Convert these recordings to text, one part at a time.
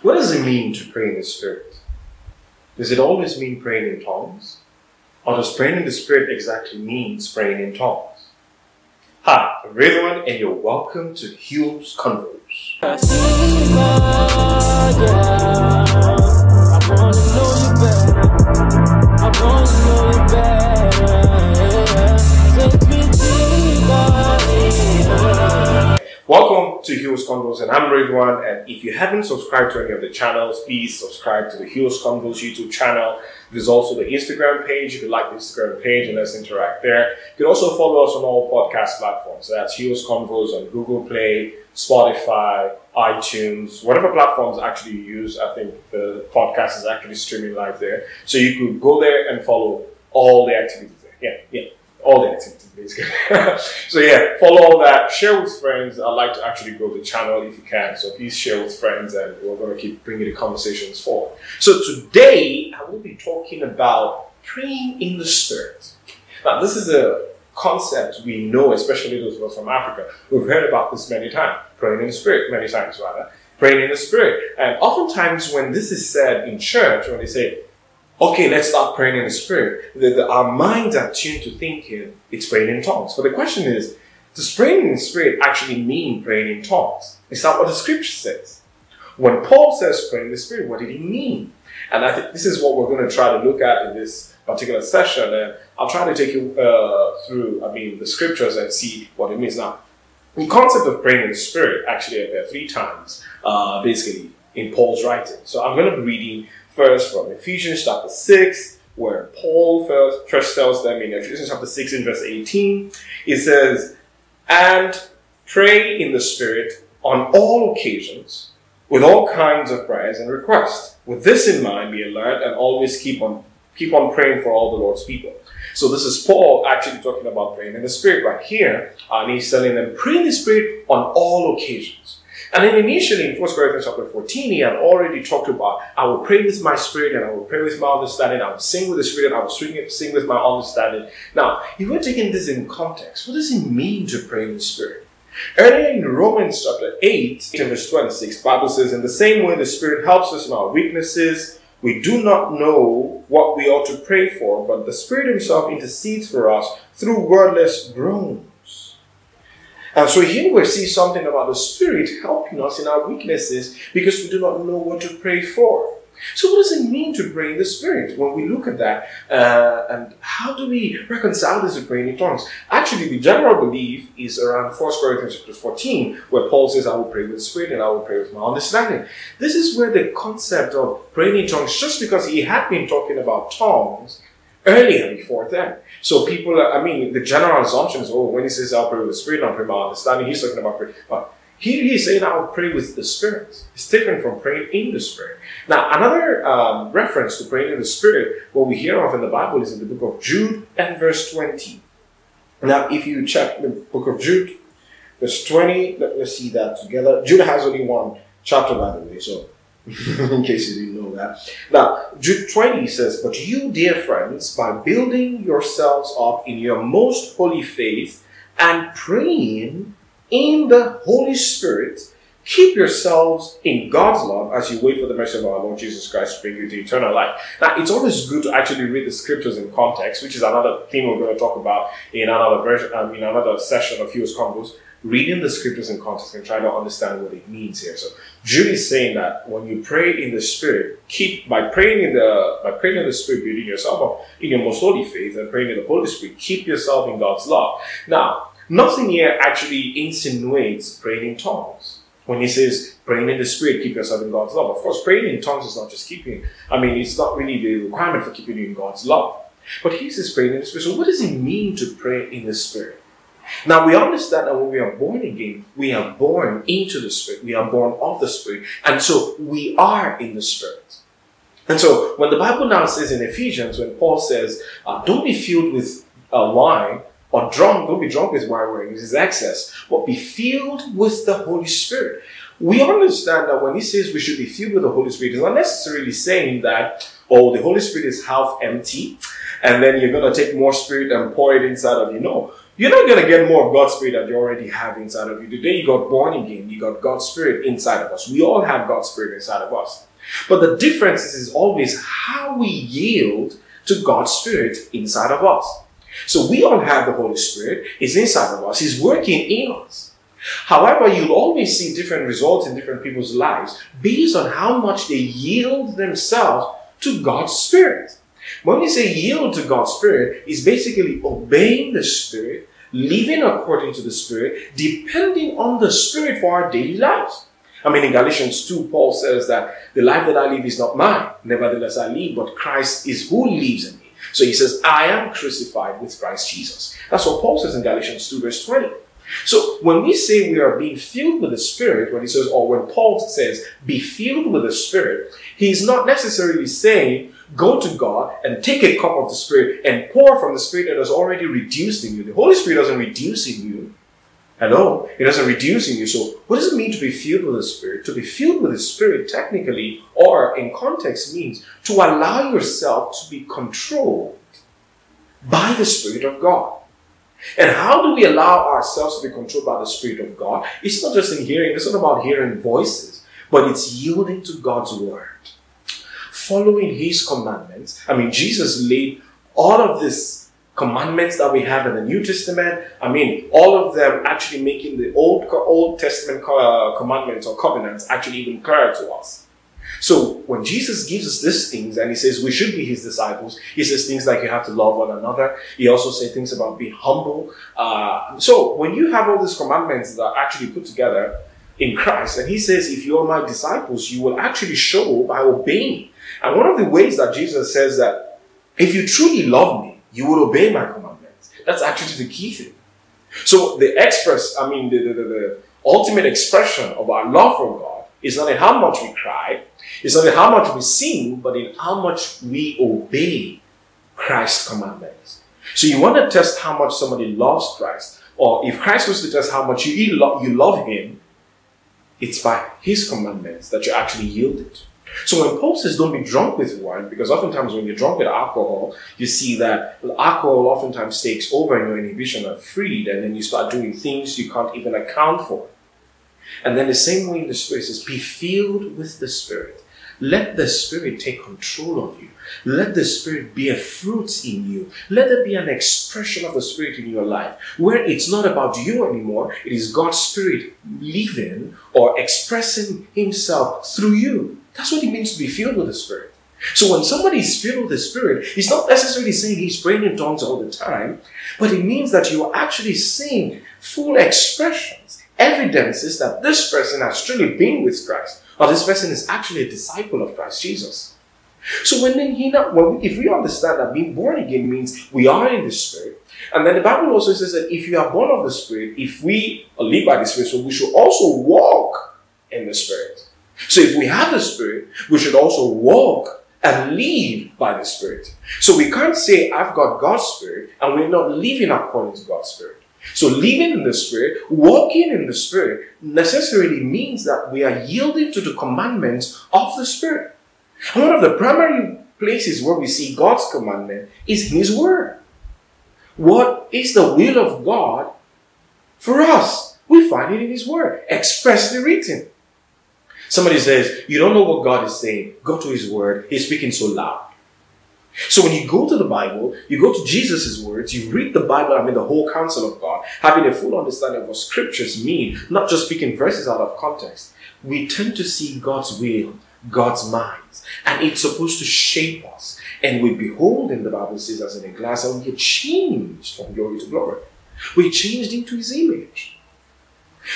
What does it mean to pray in the Spirit? Does it always mean praying in tongues? Or does praying in the Spirit exactly mean praying in tongues? Hi, I'm Ridwan, and you're welcome to Hugh's Convos. Welcome to Hugh's Convos, and I'm Ridwan. And if you haven't subscribed to any of the channels, please subscribe to the Hugh's Convos YouTube channel. There's also the Instagram page. You can like the Instagram page and let's interact there. You can also follow us on all podcast platforms. That's Hugh's Convos on Google Play, Spotify, iTunes, whatever platforms actually you use. I think the podcast is actually streaming live there. So you could go there and follow all the activities there. Yeah, yeah all the activities basically. so yeah, follow all that. Share with friends. I'd like to actually grow the channel if you can. So please share with friends, and we're going to keep bringing the conversations forward. So today I will be talking about praying in the spirit. Now this is a concept we know, especially those of us from Africa. We've heard about this many times. Praying in the spirit, many times rather. Praying in the spirit. And oftentimes when this is said in church, when they say okay, let's start praying in the spirit. The, the, our minds are tuned to thinking it's praying in tongues. But the question is, does praying in the spirit actually mean praying in tongues? Is that what the scripture says? When Paul says praying in the spirit, what did he mean? And I think this is what we're going to try to look at in this particular session. And I'll try to take you uh, through, I mean, the scriptures and see what it means. Now, the concept of praying in the spirit actually appear three times, uh, basically, in Paul's writing. So I'm going to be reading first from Ephesians chapter 6, where Paul first, first tells them in Ephesians chapter 6 in verse 18, he says, And pray in the Spirit on all occasions with all kinds of prayers and requests. With this in mind, be alert and always keep on keep on praying for all the Lord's people. So this is Paul actually talking about praying in the Spirit right here, and he's telling them, pray in the Spirit on all occasions. And then initially in 1 Corinthians chapter 14, he had already talked about, I will pray with my spirit and I will pray with my understanding. I will sing with the spirit. And I will sing, with my understanding. Now, if we're taking this in context, what does it mean to pray in the spirit? Earlier in Romans chapter 8, verse 26, Bible says, In the same way the Spirit helps us in our weaknesses, we do not know what we ought to pray for, but the Spirit Himself intercedes for us through wordless groans. And so here we see something about the Spirit helping us in our weaknesses because we do not know what to pray for. So, what does it mean to pray in the Spirit when we look at that? Uh, and how do we reconcile this with praying in tongues? Actually, the general belief is around 1 Corinthians 14, where Paul says, I will pray with the Spirit and I will pray with my understanding. This is where the concept of praying in tongues, just because he had been talking about tongues, earlier before then. So people, are, I mean, the general assumption is, oh, when he says I'll pray with the Spirit, I'll pray my understanding, he's talking about prayer. But here he's saying I'll pray with the Spirit. It's different from praying in the Spirit. Now, another um, reference to praying in the Spirit, what we hear of in the Bible is in the book of Jude and verse 20. Now, if you check the book of Jude, verse 20, let, us see that together. Jude has only one chapter, by the way, so in case you didn't that. Now, Jude 20 says, But you, dear friends, by building yourselves up in your most holy faith and praying in the Holy Spirit, keep yourselves in God's love as you wait for the mercy of our Lord Jesus Christ to bring you to eternal life. Now, it's always good to actually read the scriptures in context, which is another theme we're going to talk about in another version, um, in another session of Hugh's Convos reading the scriptures in context and trying to understand what it means here. So Jude is saying that when you pray in the Spirit, keep by praying in the by praying in the Spirit, building yourself up in your most holy faith and praying in the Holy Spirit, keep yourself in God's love. Now, nothing here actually insinuates praying in tongues. When he says praying in the Spirit, keep yourself in God's love. Of course, praying in tongues is not just keeping. I mean, it's not really the requirement for keeping you in God's love. But he says praying in the Spirit. So, what does it mean to pray in the Spirit? Now we understand that when we are born again, we are born into the Spirit. We are born of the Spirit. And so we are in the Spirit. And so when the Bible now says in Ephesians, when Paul says, uh, don't be filled with uh, wine or drunk, don't be drunk with wine where it is excess, but be filled with the Holy Spirit. We understand that when he says we should be filled with the Holy Spirit, he's not necessarily saying that, oh, the Holy Spirit is half empty, and then you're going to take more Spirit and pour it inside of you. No You're not going to get more of God's Spirit that you already have inside of you. The day you got born again, you got God's Spirit inside of us. We all have God's Spirit inside of us. But the difference is always how we yield to God's Spirit inside of us. So we all have the Holy Spirit. He's inside of us. He's working in us. However, you'll always see different results in different people's lives based on how much they yield themselves to God's Spirit. When we say yield to God's Spirit, it's basically obeying the Spirit, living according to the Spirit, depending on the Spirit for our daily lives. I mean, in Galatians 2, Paul says that the life that I live is not mine. Nevertheless, I live, but Christ is who lives in me. So he says, I am crucified with Christ Jesus. That's what Paul says in Galatians 2, verse 20. So when we say we are being filled with the Spirit, when he says, or when Paul says, be filled with the Spirit, he's not necessarily saying, go to God and take a cup of the Spirit and pour from the Spirit that has already reduced in you. The Holy Spirit doesn't reduce in you. Hello? It doesn't reduce in you. So what does it mean to be filled with the Spirit? To be filled with the Spirit technically or in context means to allow yourself to be controlled by the Spirit of God. And how do we allow ourselves to be controlled by the Spirit of God? It's not just in hearing, it's not about hearing voices, but it's yielding to God's Word, following His commandments. I mean, Jesus laid all of these commandments that we have in the New Testament. I mean, all of them actually making the Old Old Testament uh, commandments or covenants actually even clearer to us. So when Jesus gives us these things and he says we should be his disciples, he says things like you have to love one another. He also says things about being humble. Uh, so when you have all these commandments that are actually put together in Christ, and he says, if you are my disciples, you will actually show by obeying. And one of the ways that Jesus says that if you truly love me, you will obey my commandments. That's actually the key thing. So the express, I mean, the, the, the, the ultimate expression of our love for God is not in how much we cry, it's not in how much we sing, but in how much we obey Christ's commandments. So you want to test how much somebody loves Christ, or if Christ was to test how much you, love, you love Him, it's by His commandments that you actually yield it. So when Paul says don't be drunk with wine, because oftentimes when you're drunk with alcohol, you see that alcohol oftentimes takes over and your inhibition are freed, and then you start doing things you can't even account for. And then the same way in the Spirit says, be filled with the Spirit. Let the Spirit take control of you. Let the Spirit bear fruits in you. Let there be an expression of the Spirit in your life where it's not about you anymore. It is God's Spirit living or expressing Himself through you. That's what it means to be filled with the Spirit. So when somebody is filled with the Spirit, he's not necessarily saying he's praying in tongues all the time, but it means that you are actually seeing full expressions evidences that this person has truly been with Christ, or this person is actually a disciple of Christ Jesus. So when then he not, when if we understand that being born again means we are in the Spirit, and then the Bible also says that if you are born of the Spirit, if we live by the Spirit, so we should also walk in the Spirit. So if we have the Spirit, we should also walk and live by the Spirit. So we can't say, I've got God's Spirit, and we're not living according to God's Spirit. So living in the Spirit, walking in the Spirit, necessarily means that we are yielding to the commandments of the Spirit. And one of the primary places where we see God's commandment is His Word. What is the will of God for us? We find it in His Word, expressly written. Somebody says, You don't know what God is saying. Go to His Word. He's speaking so loud. So when you go to the Bible, you go to Jesus' words, you read the Bible, I mean the whole counsel of God, having a full understanding of what scriptures mean, not just speaking verses out of context. We tend to see God's will, God's minds, and it's supposed to shape us. And we behold in the Bible says as in a glass, and we get changed from glory to glory. We changed into his image.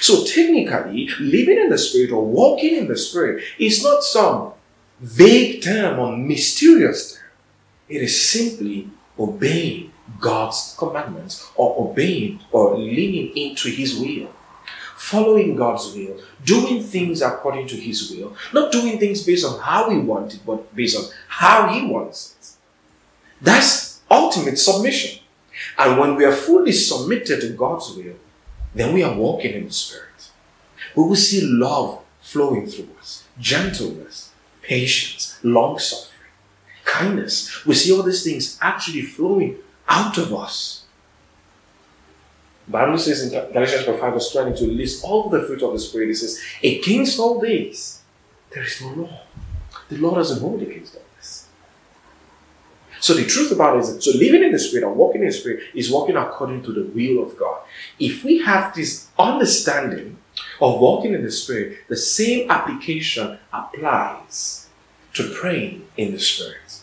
So technically, living in the Spirit or walking in the Spirit is not some vague term or mysterious term. It is simply obeying God's commandments or obeying or leaning into His will. Following God's will, doing things according to His will, not doing things based on how we want it, but based on how He wants it. That's ultimate submission. And when we are fully submitted to God's will, then we are walking in the Spirit. We will see love flowing through us, gentleness, patience, long suffering kindness. We see all these things actually flowing out of us. Bible says in Galatians 5 verse 20 to list all the fruit of the Spirit. It says, against all these, there is no law. The law doesn't hold against this. So the truth about it is that so living in the Spirit and walking in the Spirit is walking according to the will of God. If we have this understanding of walking in the Spirit, the same application applies to praying in the Spirit.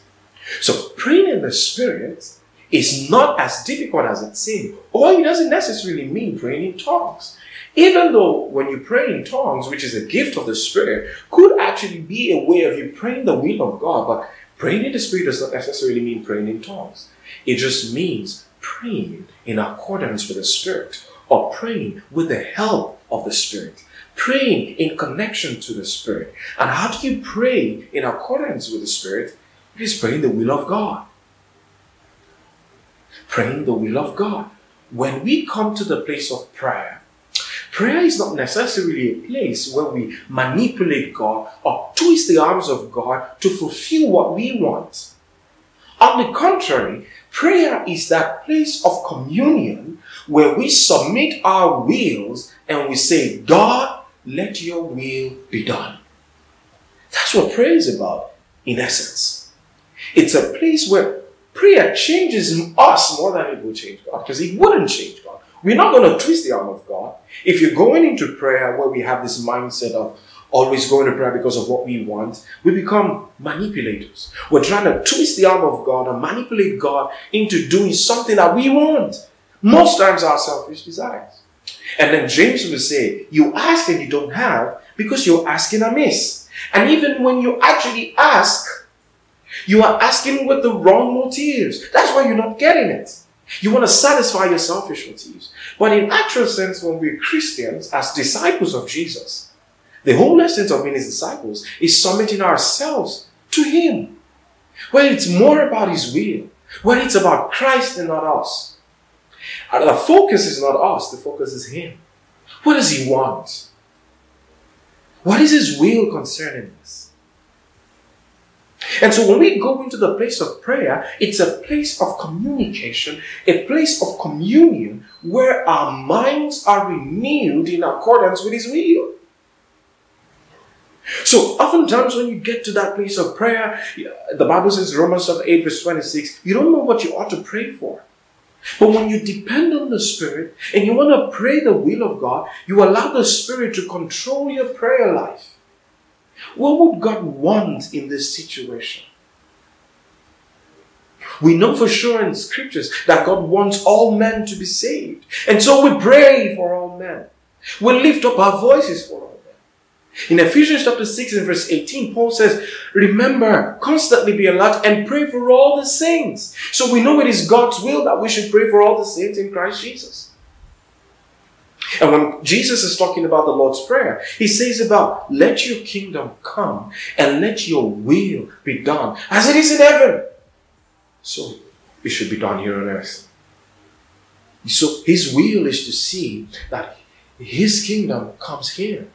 So praying in the Spirit is not as difficult as it seems, or it doesn't necessarily mean praying in tongues. Even though when you pray in tongues, which is a gift of the Spirit, could actually be a way of you praying the will of God, but praying in the Spirit does not necessarily mean praying in tongues. It just means praying in accordance with the Spirit, or praying with the help of the Spirit, praying in connection to the Spirit. And how do you pray in accordance with the Spirit? It is praying the will of God praying the will of God. When we come to the place of prayer, prayer is not necessarily a place where we manipulate God or twist the arms of God to fulfill what we want. On the contrary, prayer is that place of communion where we submit our wills and we say, God, let your will be done. That's what prayer is about, in essence. It's a place where Prayer changes us more than it will change God because it wouldn't change. We're not going to twist the arm of God. If you're going into prayer where we have this mindset of always going to prayer because of what we want, we become manipulators. We're trying to twist the arm of God and manipulate God into doing something that we want. Most times our selfish desires. And then James will say, You ask and you don't have because you're asking amiss. And even when you actually ask, you are asking with the wrong motives. That's why you're not getting it. You want to satisfy your selfish motives. But in actual sense, when we're Christians, as disciples of Jesus, the whole essence of being his disciples is submitting ourselves to him. Where it's more about his will, where it's about Christ and not us. And the focus is not us, the focus is him. What does he want? What is his will concerning us? And so when we go into the place of prayer, it's a place of communication, a place of communion where our minds are renewed in accordance with His will. So oftentimes when you get to that place of prayer, the Bible says Romans 8 verse 26, you don't know what you ought to pray for. But when you depend on the Spirit and you want to pray the will of God, you allow the Spirit to control your prayer life. What would God want in this situation? We know for sure in scriptures that God wants all men to be saved. And so we pray for all men. We lift up our voices for all men. In Ephesians chapter 6 and verse 18, Paul says, Remember, constantly be alert and pray for all the saints. So we know it is God's will that we should pray for all the saints in Christ Jesus. And when Jesus is talking about the Lord's Prayer, he says about, let your kingdom come and let your will be done as it is in heaven. So it should be done here on earth. So his will is to see that his kingdom comes here.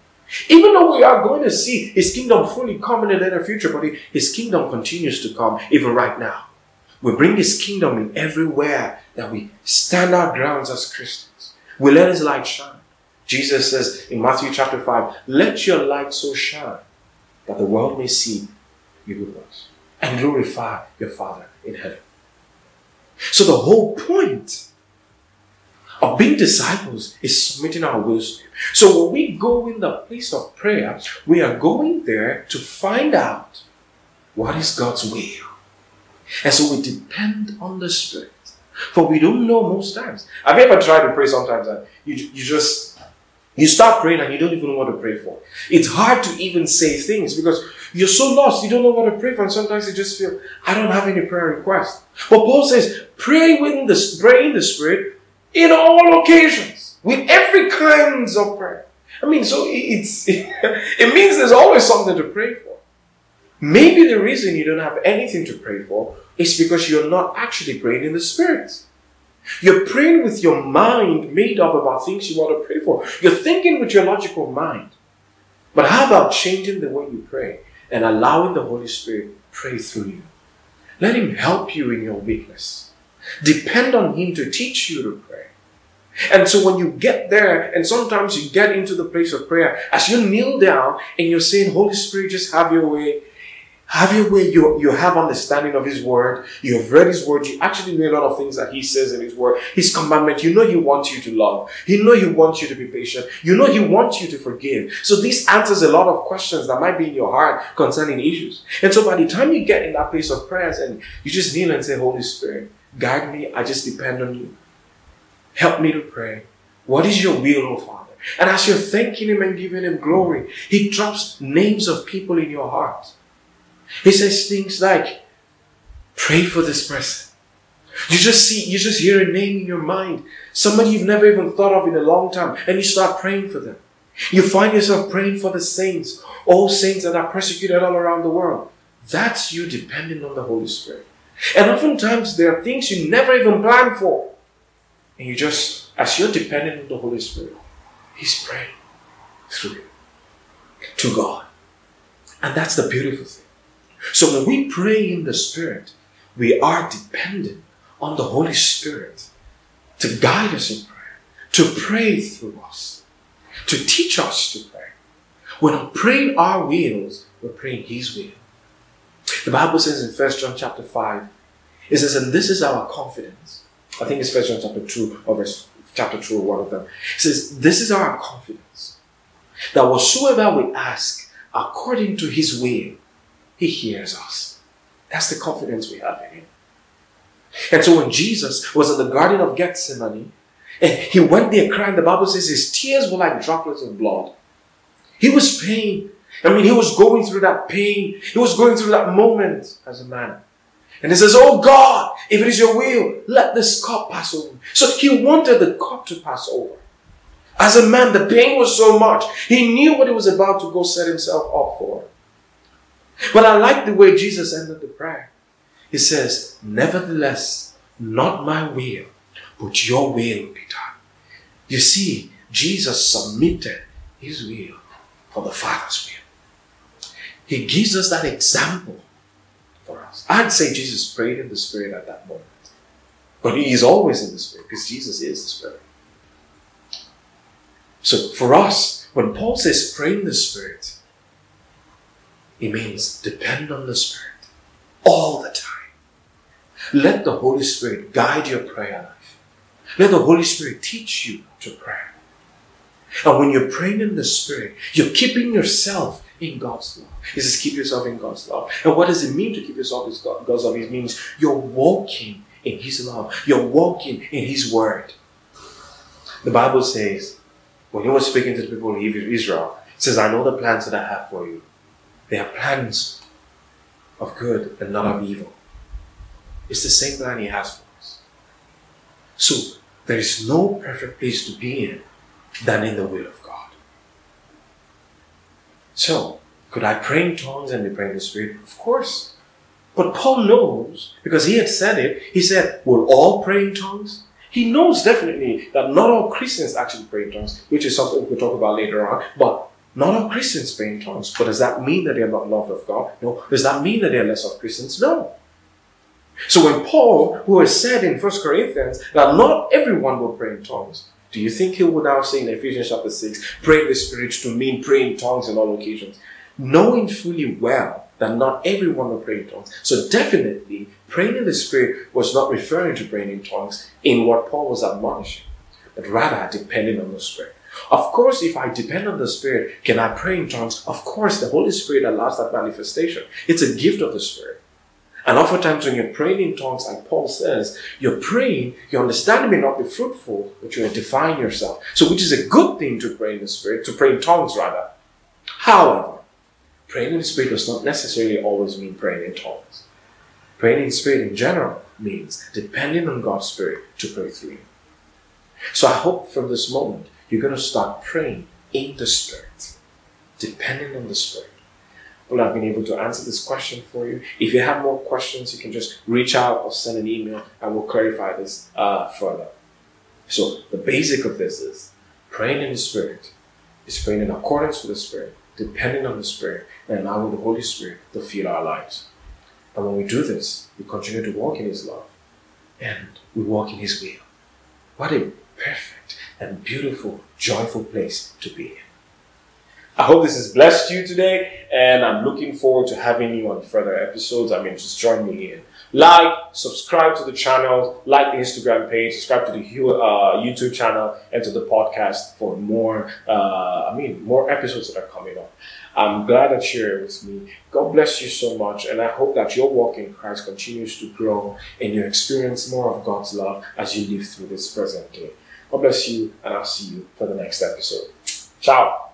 Even though we are going to see his kingdom fully come in the near future, but his kingdom continues to come even right now. We bring his kingdom in everywhere that we stand our grounds as Christians. We let his light shine. Jesus says in Matthew chapter 5, let your light so shine that the world may see your good works and glorify your Father in heaven. So the whole point of being disciples is submitting our wills to Him. So when we go in the place of prayer, we are going there to find out what is God's will. And so we depend on the Spirit. For we don't know most times. Have you ever tried to pray sometimes and you, you just you start praying and you don't even know what to pray for. It's hard to even say things because you're so lost, you don't know what to pray for, and sometimes you just feel, I don't have any prayer request. But Paul says, pray within the pray in the spirit in all occasions, with every kinds of prayer. I mean, so it's it means there's always something to pray for. Maybe the reason you don't have anything to pray for is because you're not actually praying in the Spirit. You're praying with your mind made up about things you want to pray for. You're thinking with your logical mind. But how about changing the way you pray and allowing the Holy Spirit pray through you? Let Him help you in your weakness. Depend on Him to teach you to pray. And so when you get there, and sometimes you get into the place of prayer, as you kneel down and you're saying, Holy Spirit, just have your way, have your way. You, you have understanding of His Word. You have read His Word. You actually know a lot of things that He says in His Word. His commandment. You know He wants you to love. You know He wants you to be patient. You know He wants you to forgive. So this answers a lot of questions that might be in your heart concerning issues. And so by the time you get in that place of prayers and you just kneel and say, Holy Spirit, guide me. I just depend on you. Help me to pray. What is your will, oh Father? And as you're thanking Him and giving Him glory, He drops names of people in your heart. He says things like, pray for this person. You just see, you just hear a name in your mind, somebody you've never even thought of in a long time, and you start praying for them. You find yourself praying for the saints, all saints that are persecuted all around the world. That's you depending on the Holy Spirit. And oftentimes there are things you never even planned for. And you just, as you're dependent on the Holy Spirit, He's praying through you to God. And that's the beautiful thing. So when we pray in the Spirit, we are dependent on the Holy Spirit to guide us in prayer, to pray through us, to teach us to pray. When We're praying our wills, we're praying His will. The Bible says in 1 John chapter 5, it says, and this is our confidence. I think it's 1 John chapter 2 or verse chapter 2 or one of them. It says, This is our confidence. That whatsoever we ask according to his will, he hears us. That's the confidence we have in Him. And so when Jesus was in the Garden of Gethsemane, and he went there crying, the Bible says his tears were like droplets of blood. He was pain. I mean, he was going through that pain. He was going through that moment as a man. And he says, Oh God, if it is your will, let this cup pass over. So he wanted the cup to pass over. As a man, the pain was so much. He knew what he was about to go set himself up for. But I like the way Jesus ended the prayer. He says, Nevertheless, not my will, but your will be done. You see, Jesus submitted his will for the Father's will. He gives us that example for us. I'd say Jesus prayed in the Spirit at that moment. But he is always in the Spirit because Jesus is the Spirit. So for us, when Paul says pray in the Spirit, it means depend on the Spirit all the time. Let the Holy Spirit guide your prayer life. Let the Holy Spirit teach you to pray. And when you're praying in the Spirit, you're keeping yourself in God's love. It says keep yourself in God's love. And what does it mean to keep yourself in God's love? It means you're walking in His love. You're walking in His Word. The Bible says, when He was speaking to the people of Israel, it says, I know the plans that I have for you they are plans of good and not of evil. It's the same plan He has for us. So, there is no perfect place to be in than in the will of God. So, could I pray in tongues and be praying in the Spirit? Of course. But Paul knows, because he had said it, he said, we'll all pray in tongues? He knows definitely that not all Christians actually pray in tongues, which is something we'll talk about later on. But not all Christians pray in tongues, but does that mean that they are not loved of God? No. Does that mean that they are less of Christians? No. So when Paul, who has said in 1 Corinthians that not everyone will pray in tongues, do you think he would now say in Ephesians chapter 6, pray in the Spirit to mean pray in tongues on all occasions? Knowing fully well that not everyone will pray in tongues. So definitely, praying in the Spirit was not referring to praying in tongues in what Paul was admonishing, but rather depending on the Spirit. Of course, if I depend on the Spirit, can I pray in tongues? Of course, the Holy Spirit allows that manifestation. It's a gift of the Spirit. And oftentimes, when you're praying in tongues, like Paul says, you're praying, your understanding may not be fruitful, but you're edifying yourself. So, which is a good thing to pray in the Spirit, to pray in tongues rather. However, praying in the Spirit does not necessarily always mean praying in tongues. Praying in Spirit in general means depending on God's Spirit to pray through. So I hope from this moment you're going to start praying in the Spirit, depending on the Spirit. Well, I've been able to answer this question for you. If you have more questions, you can just reach out or send an email and we'll clarify this uh, further. So, the basic of this is praying in the Spirit is praying in accordance with the Spirit, depending on the Spirit, and allowing the Holy Spirit to fill our lives. And when we do this, we continue to walk in His love and we walk in His will. What a perfect and beautiful, joyful place to be. I hope this has blessed you today, and I'm looking forward to having you on further episodes. I mean, just join me in. Like, subscribe to the channel, like the Instagram page, subscribe to the uh, YouTube channel, and to the podcast for more. Uh, I mean, more episodes that are coming up. I'm glad that you're here with me. God bless you so much, and I hope that your walk in Christ continues to grow and you experience more of God's love as you live through this present day. God bless you, and I'll see you for the next episode. Ciao.